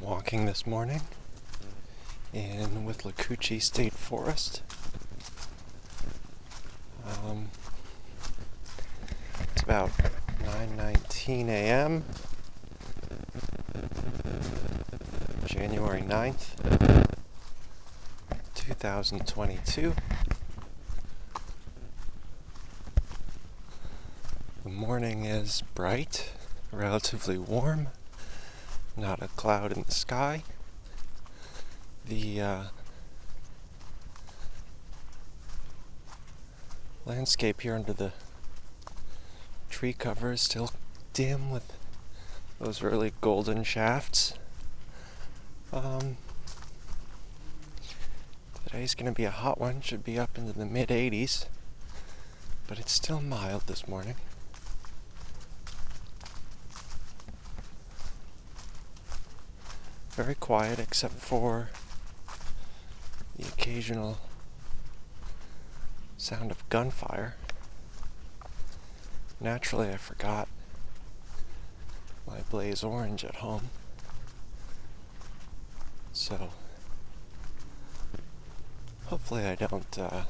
walking this morning in Withlacoochee State Forest. Um, it's about 9:19 a.m. January 9th, 2022. The morning is bright, relatively warm, not a cloud in the sky. The uh, landscape here under the tree cover is still dim with those early golden shafts. Um, today's going to be a hot one, should be up into the mid 80s, but it's still mild this morning. Very quiet except for the occasional sound of gunfire. Naturally, I forgot my blaze orange at home. So, hopefully, I don't uh,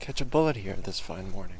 catch a bullet here this fine morning.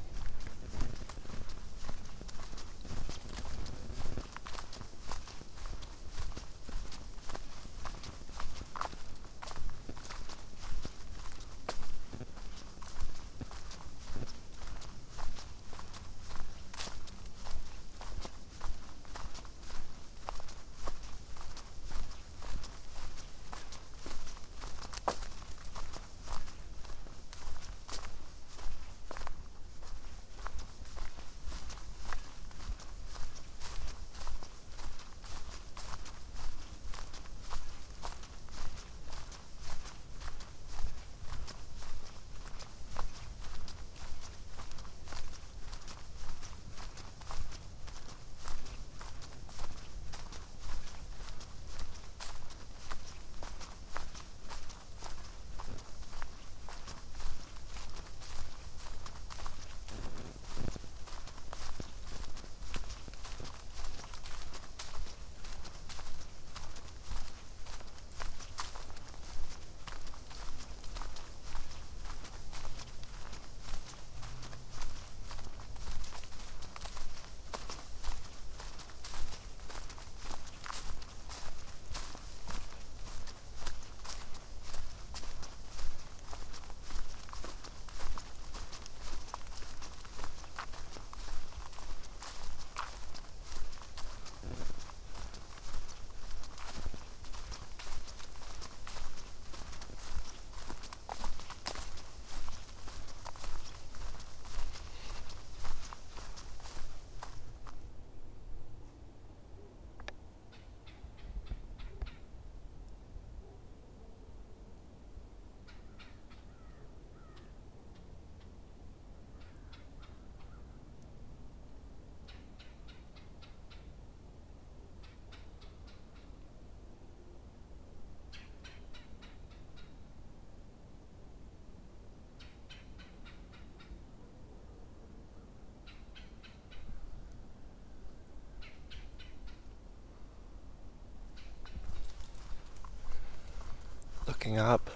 Up.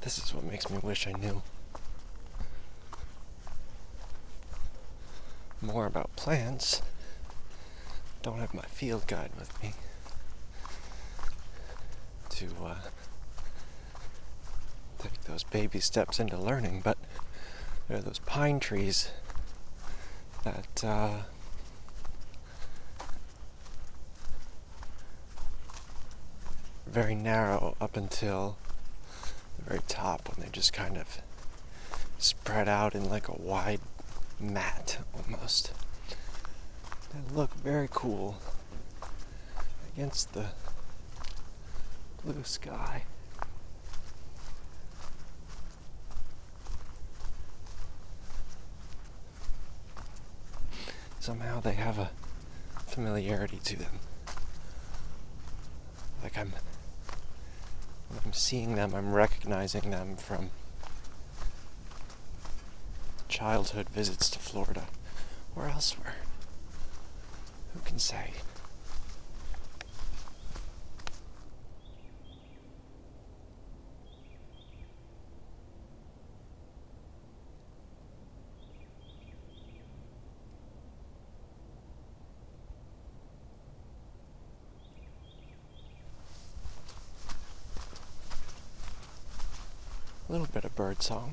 This is what makes me wish I knew more about plants. Don't have my field guide with me to uh, take those baby steps into learning, but there are those pine trees that uh, very narrow up until the very top when they just kind of spread out in like a wide mat almost. They look very cool against the blue sky. Somehow they have a familiarity to them. Like I'm I'm seeing them, I'm recognizing them from childhood visits to Florida or elsewhere. Who can say? a little bit of bird song.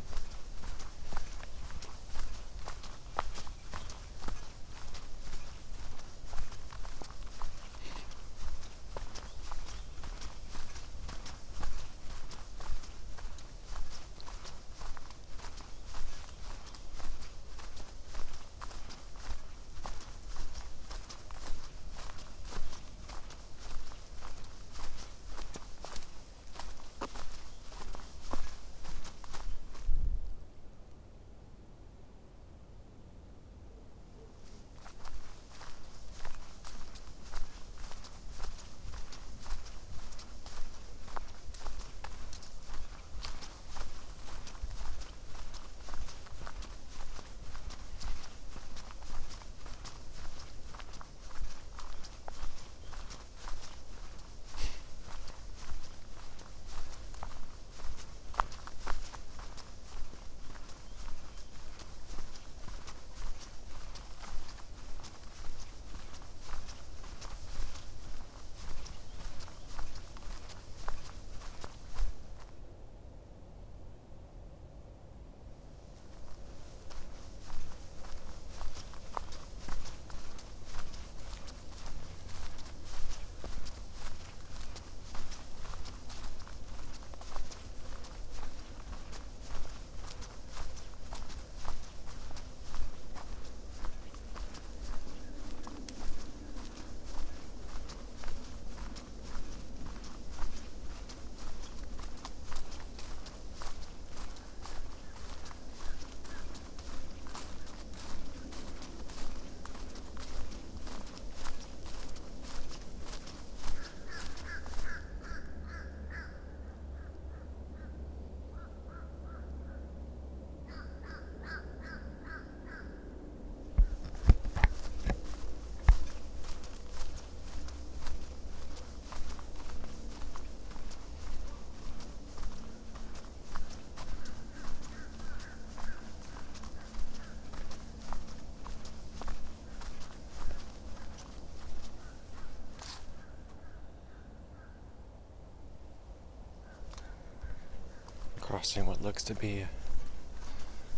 Crossing what looks to be an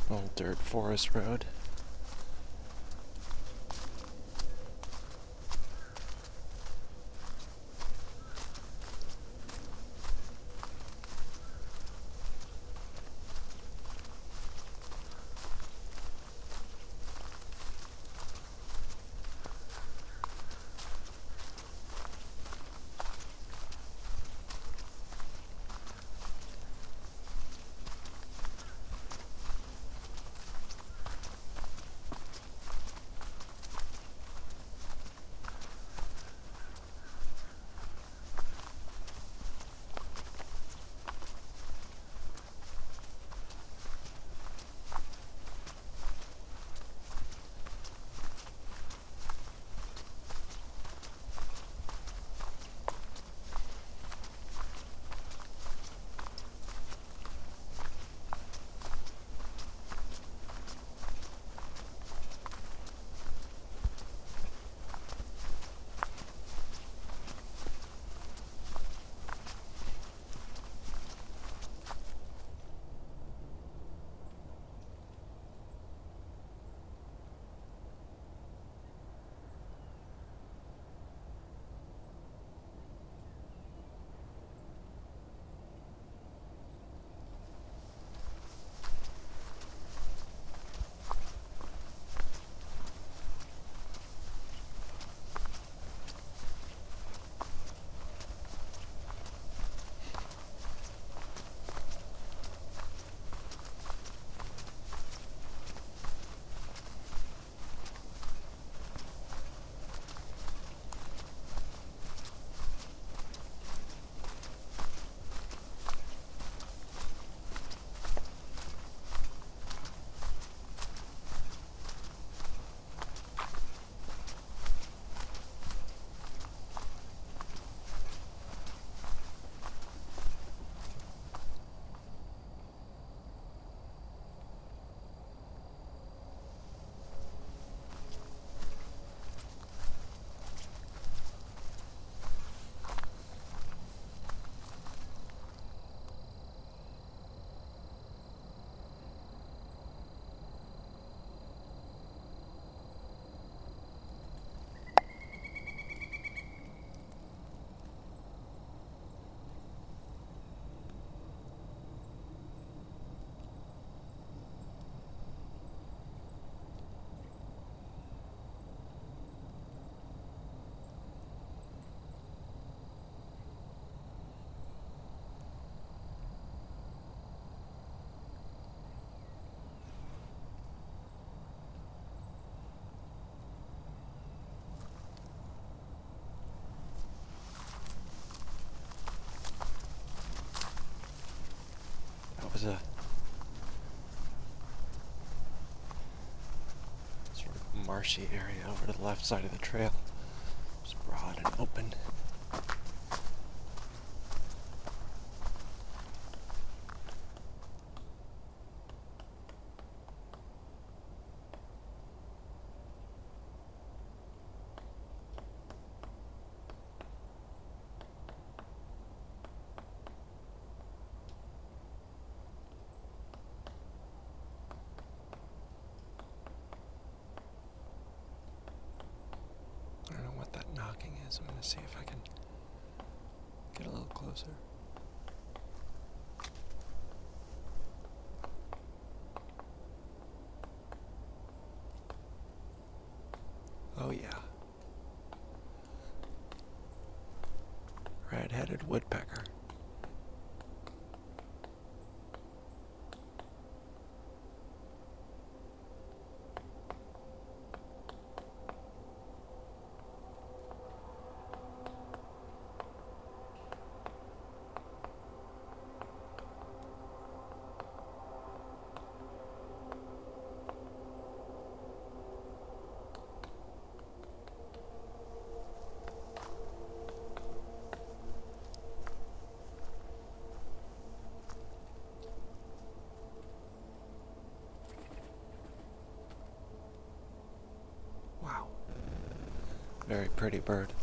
old dirt forest road. There's a sort of marshy area over to the left side of the trail. It's broad and open. I don't know what that knocking is. I'm going to see if I can get a little closer. Oh, yeah. Red headed woodpecker. Wow. Very pretty bird.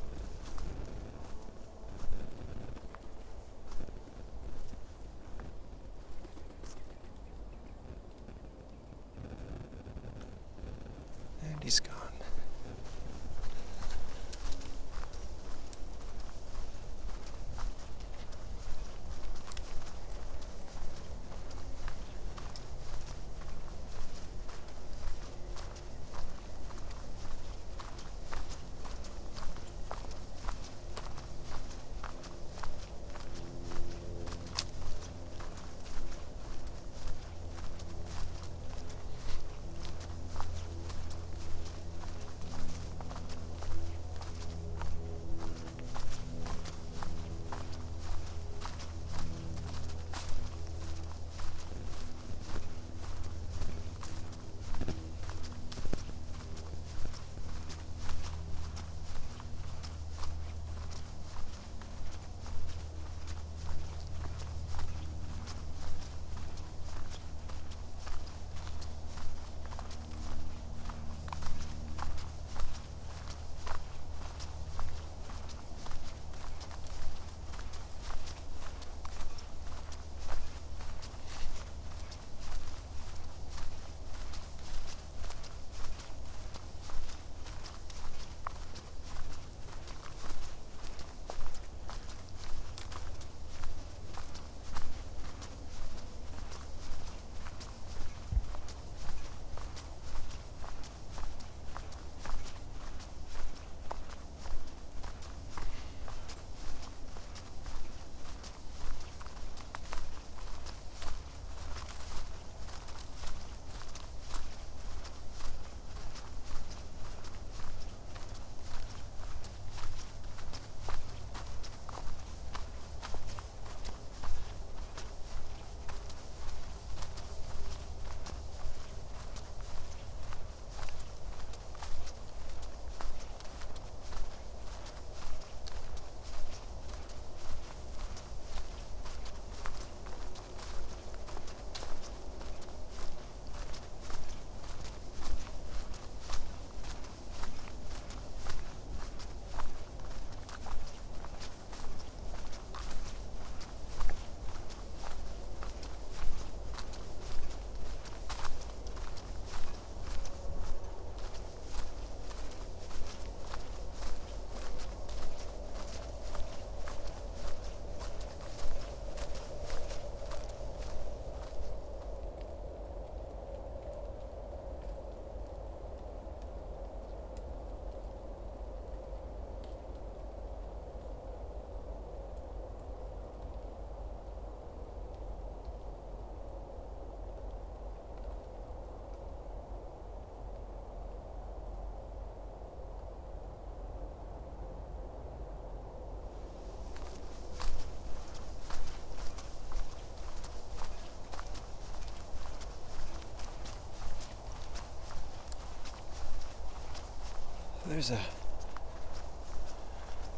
There's a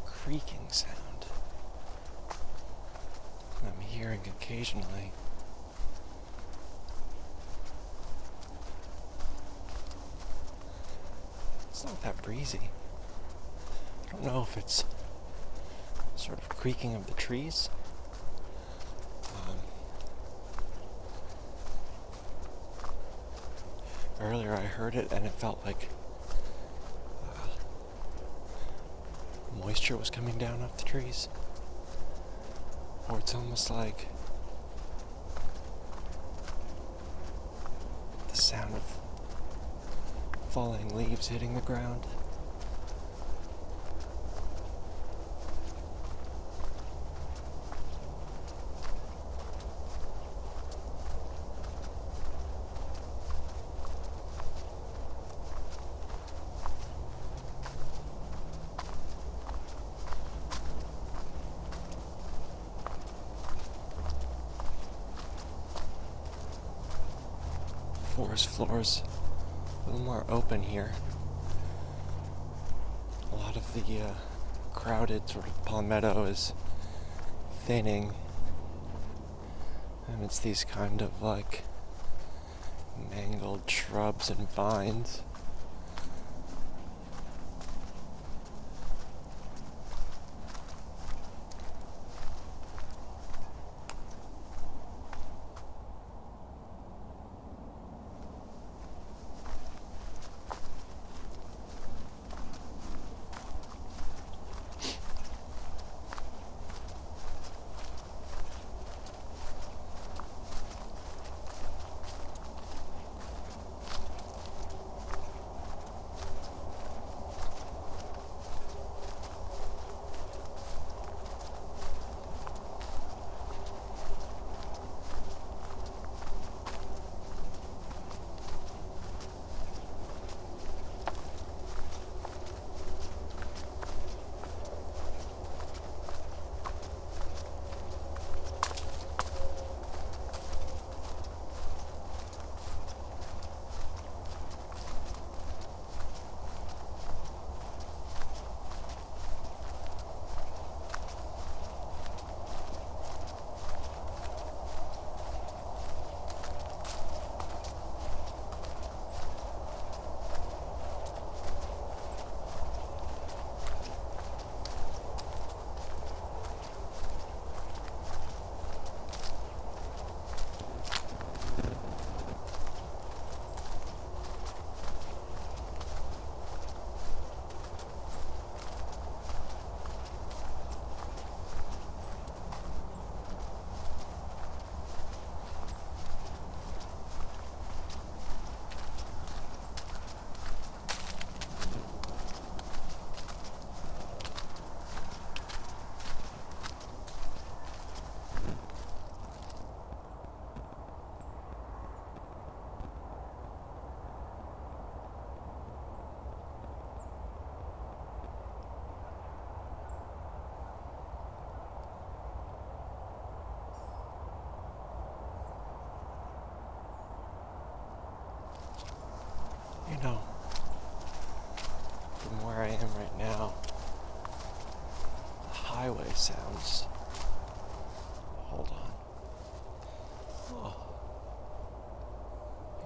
creaking sound I'm hearing occasionally. It's not that breezy. I don't know if it's sort of creaking of the trees. Um, earlier I heard it and it felt like moisture was coming down off the trees. Or it's almost like the sound of falling leaves hitting the ground. forest floors a little more open here. A lot of the uh, crowded sort of palmetto is thinning, and it's these kind of like mangled shrubs and vines.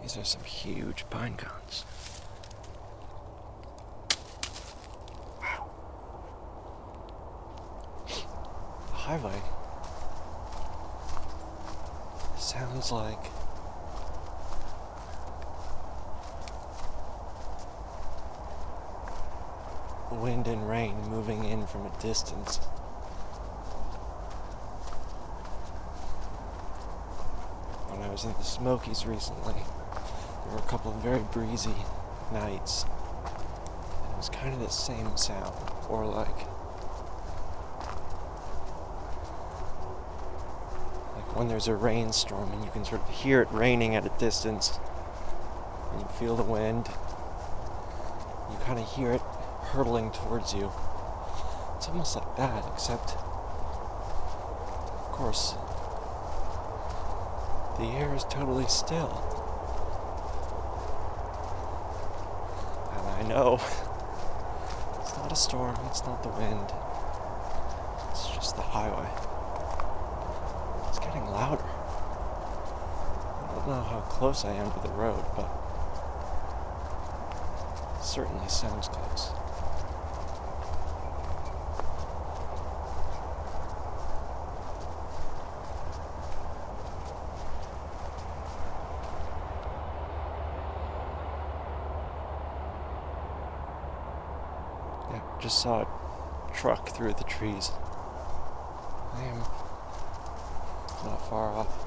These are some huge pine cones. Wow. The highway sounds like wind and rain moving in from a distance. When I was in the Smokies recently, were a couple of very breezy nights. And it was kind of the same sound, or like like when there's a rainstorm and you can sort of hear it raining at a distance, and you feel the wind. You kind of hear it hurtling towards you. It's almost like that, except, of course, the air is totally still. Know not a storm, it's not the wind. It's just the highway. It's getting louder. I don't know how close I am to the road, but certainly sounds close. Yeah, just saw a truck through the trees. I am not far off.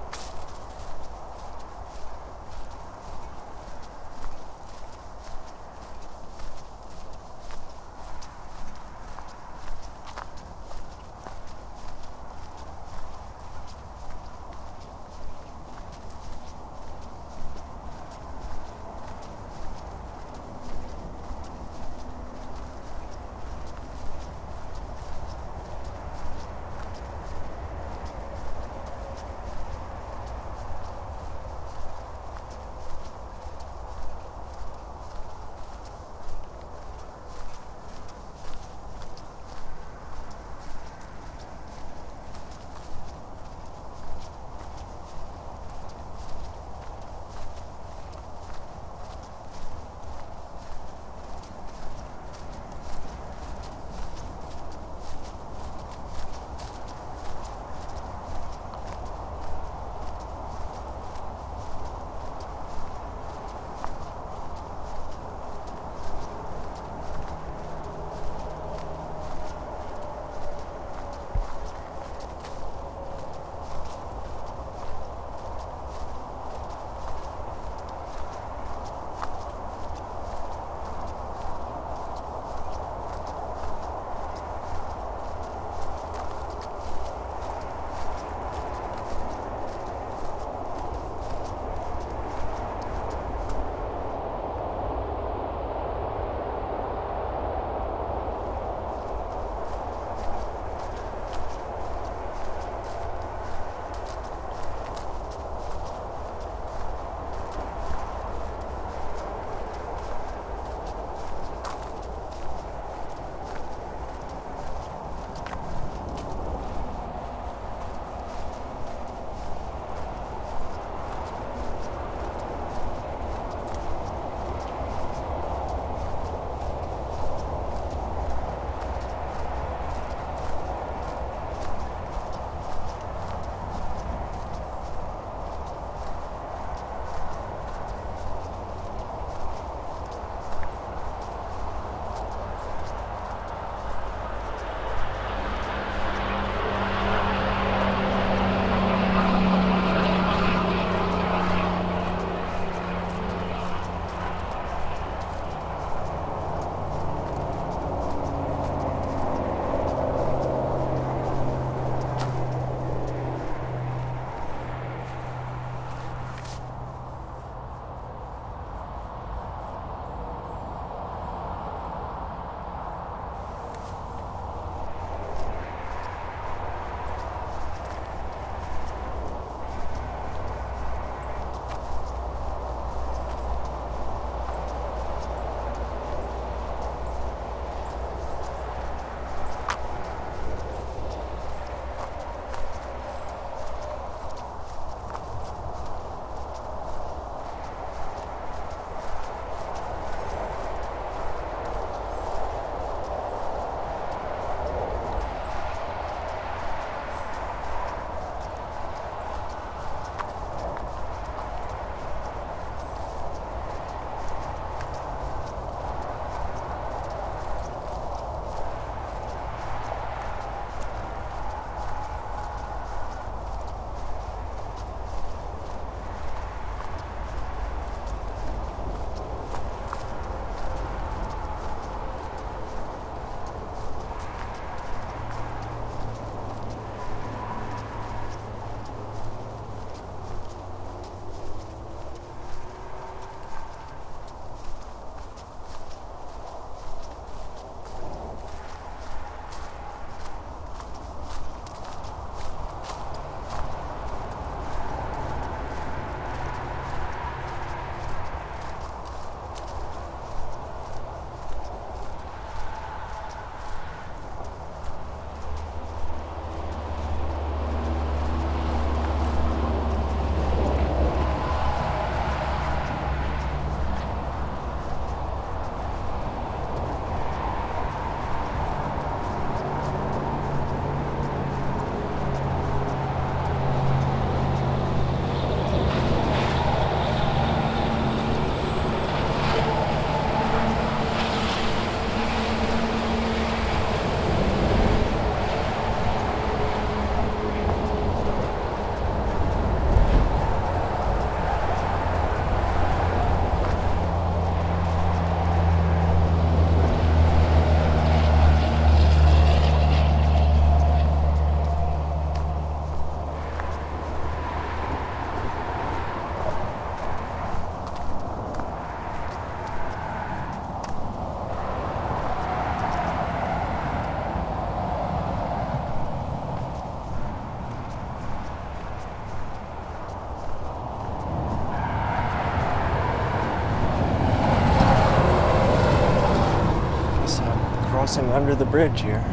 Under the bridge here.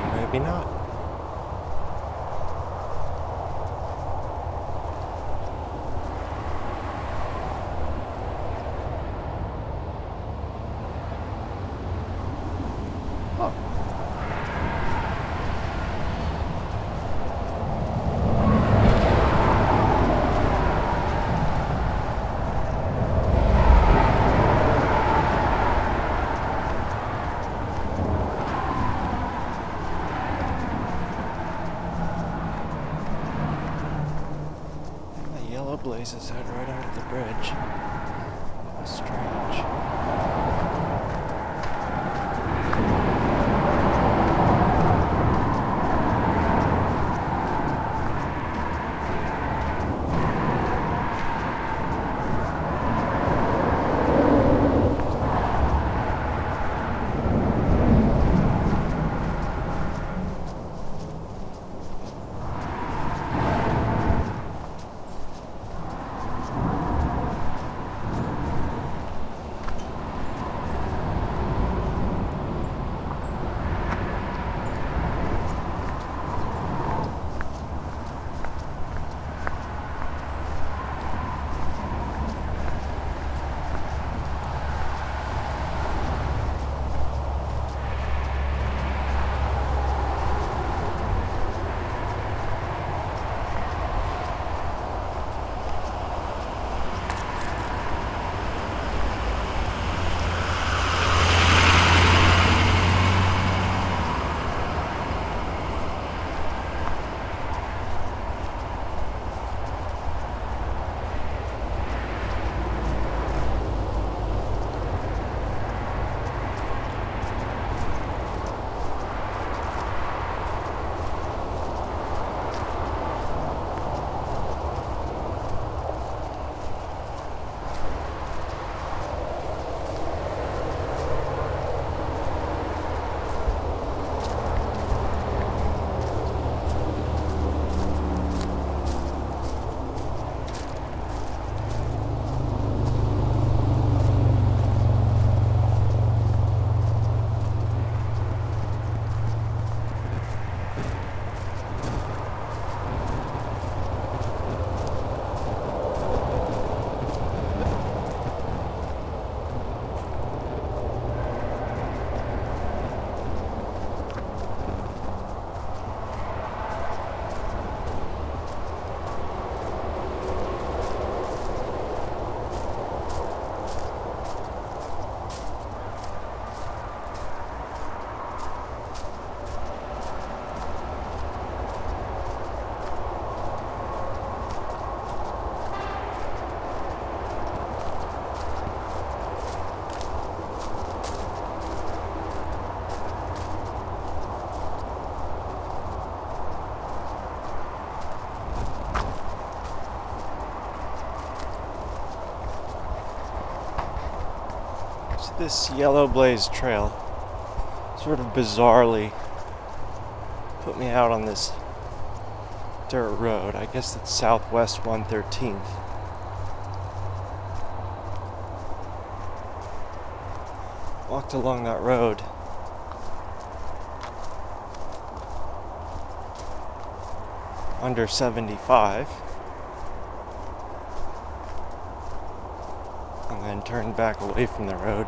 Or maybe not. Oh. The yellow blazes this yellow blaze trail sort of bizarrely put me out on this dirt road. I guess it's Southwest 113th. Walked along that road. Under 75. Back away from the road.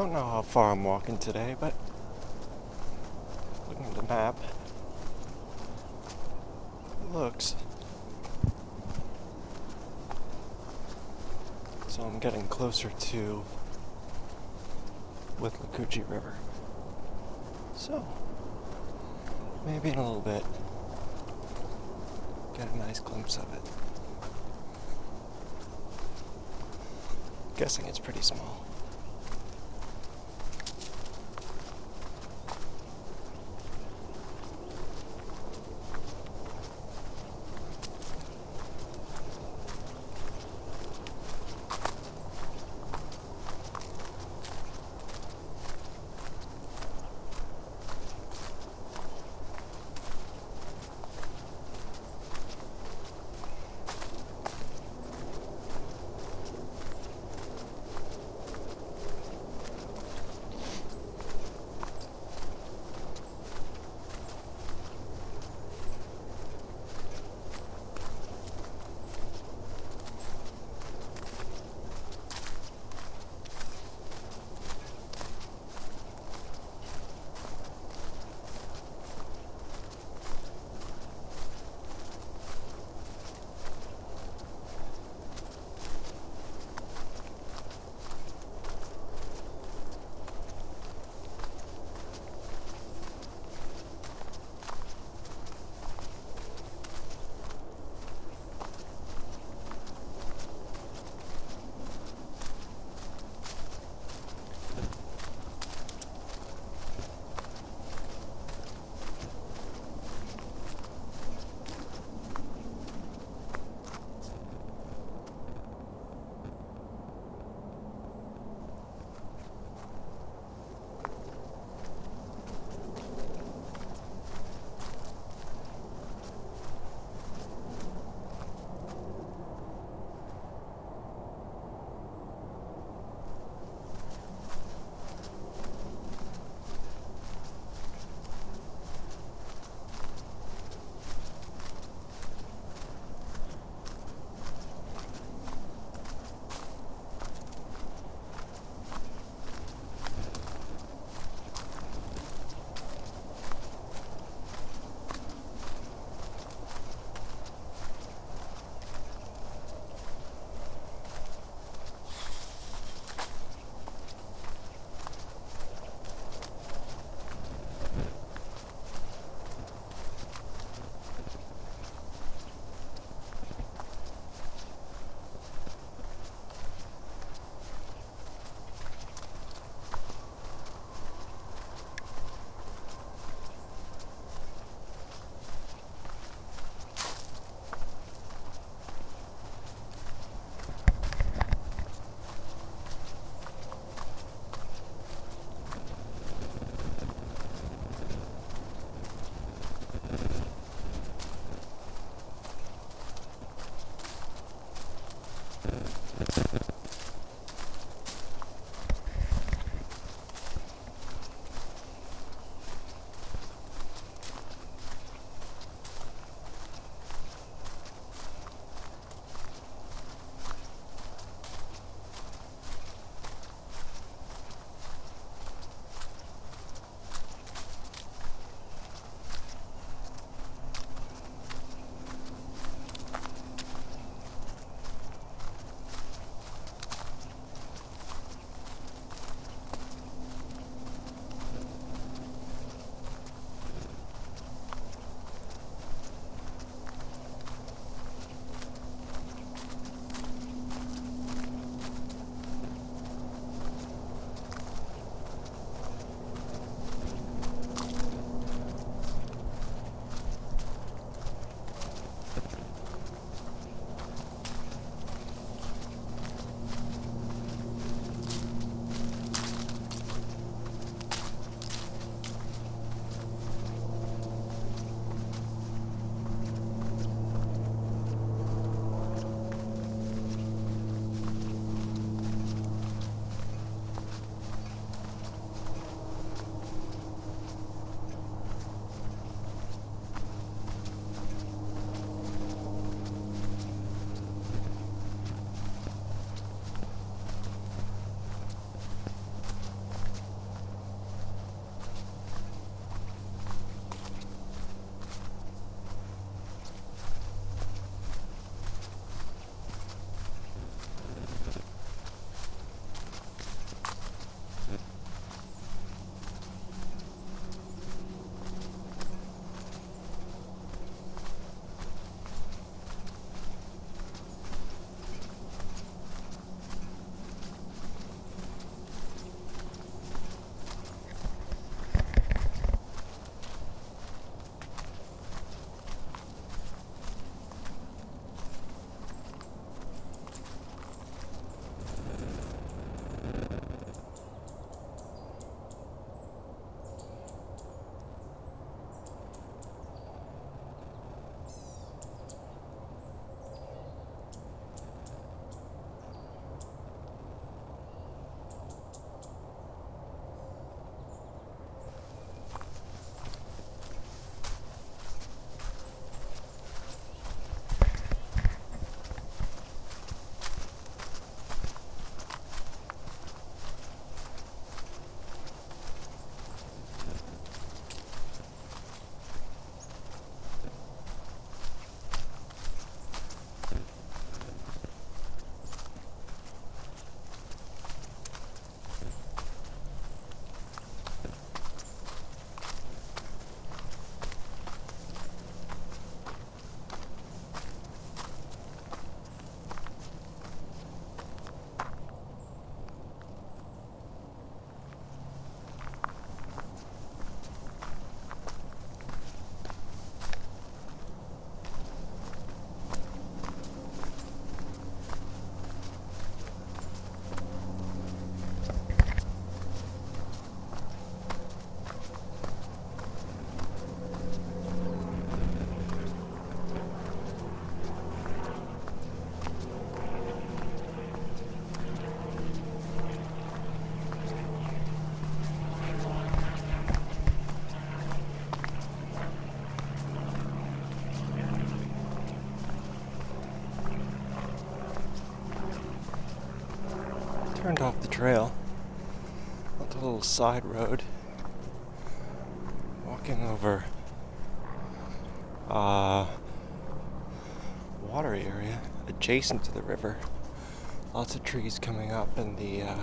Don't know how far I'm walking today, but looking at the map, it looks. So I'm getting closer to with Withlacoochee River. So, maybe in a little bit, get a nice glimpse of it. Guessing it's pretty small. Off the trail onto a little side road, walking over a water area adjacent to the river. Lots of trees coming up, and the uh,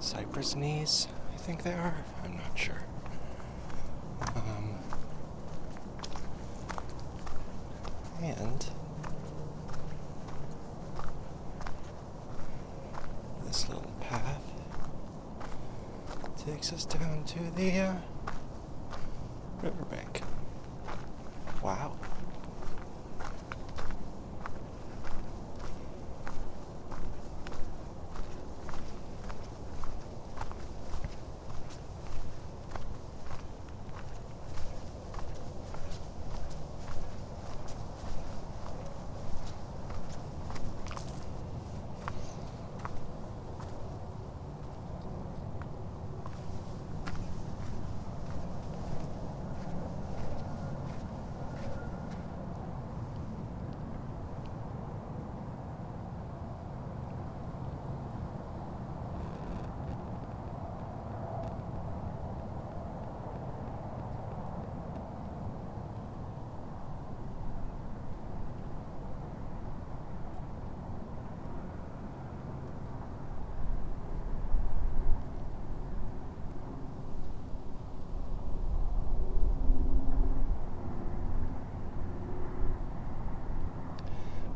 cypress knees, I think they are. I'm not sure. Um, and this little path takes us down to the uh, riverbank. Wow.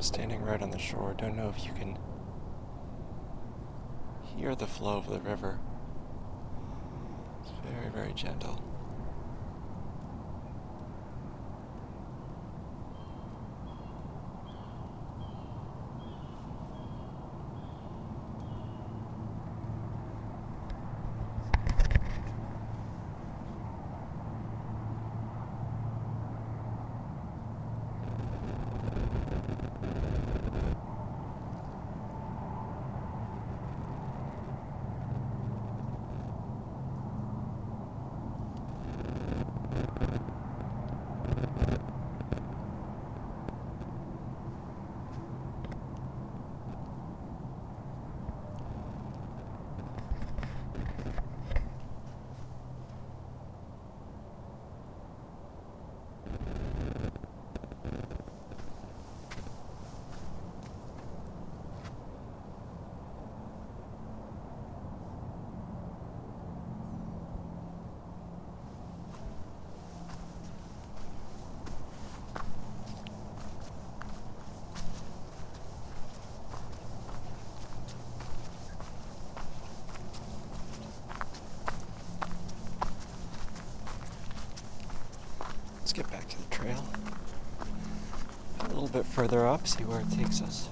Standing right on the shore. Don't know if you can hear the flow of the river. It's very, very gentle. Let's get back to the trail. A little bit further up, see where it takes us.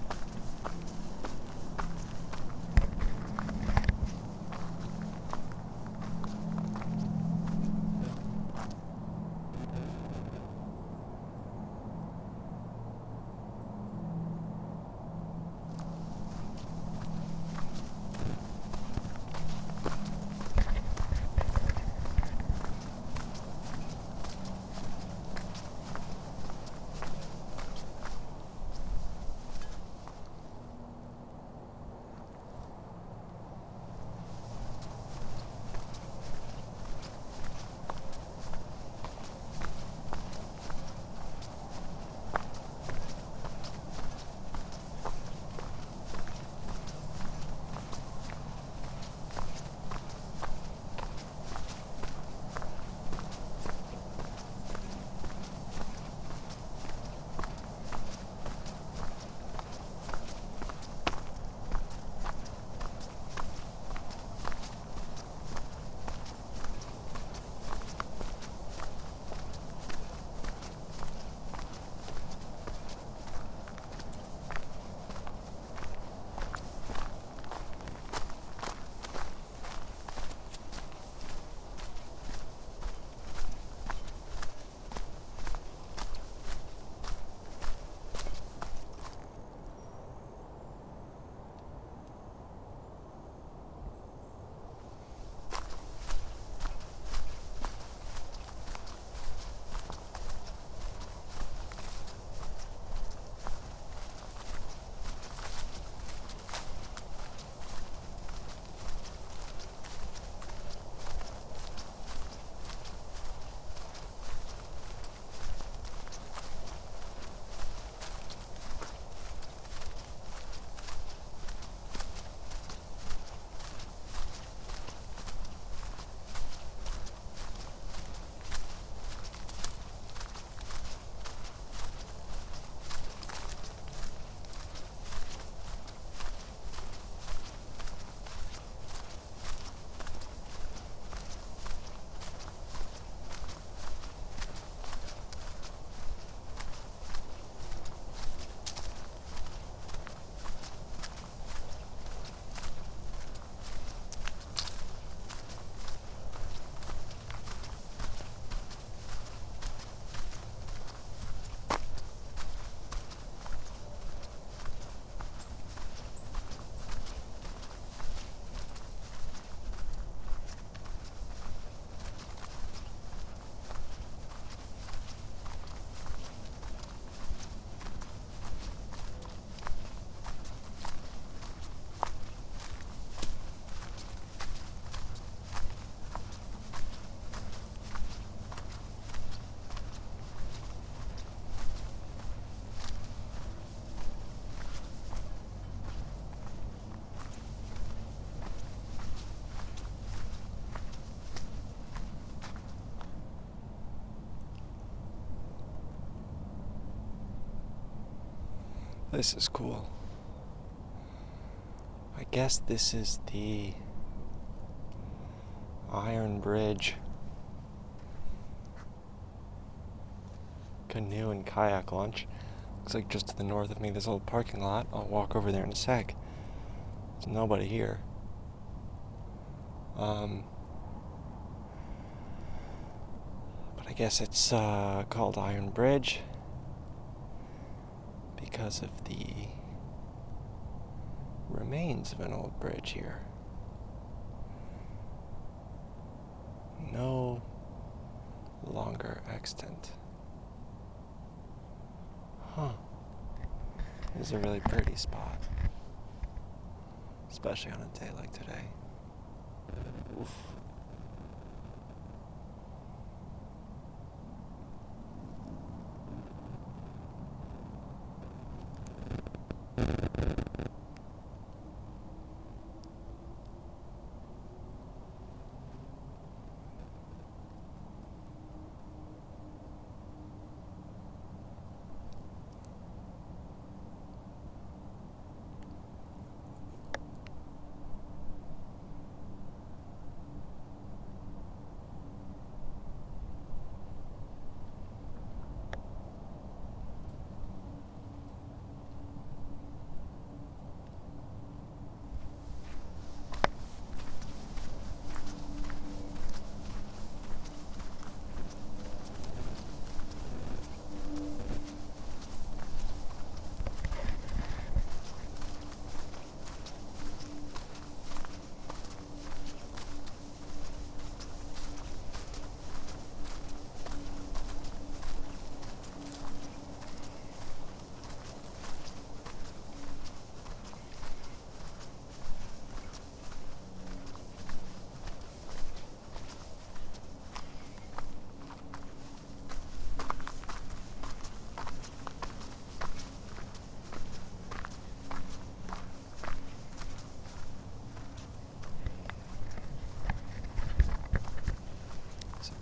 This is cool. I guess this is the Iron Bridge canoe and kayak launch. Looks like just to the north of me a little parking lot. I'll walk over there in a sec. There's nobody here. Um, but I guess it's uh, called Iron Bridge of the remains of an old bridge here. No longer extant. Huh. This is a really pretty spot. Especially on a day like today. Oof.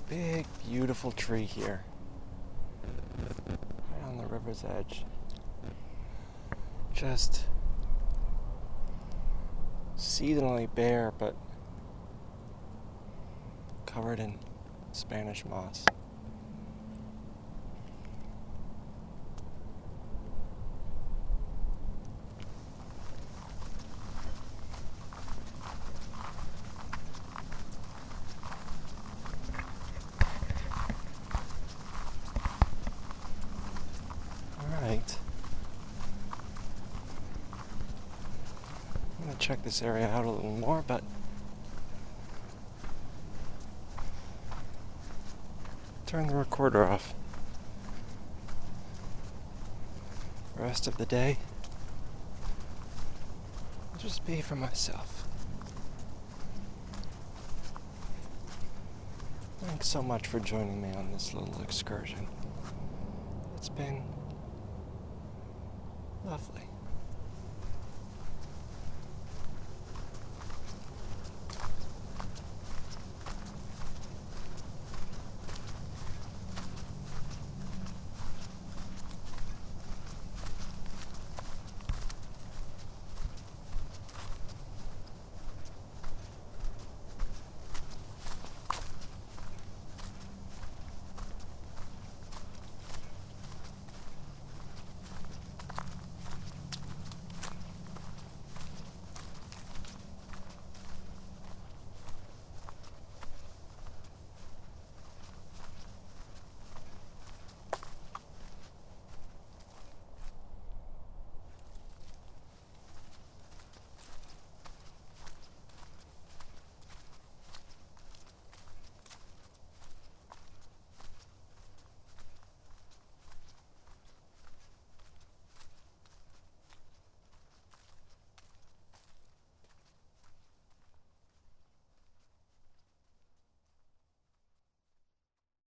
Big, beautiful tree here. Right on the river's edge. Just seasonally bare, but covered in Spanish moss. right. I'm going to check this area out a little more, but turn the recorder off. Rest of the day, I'll just be for myself. Thanks so much for joining me on this little excursion. It's been Lovely.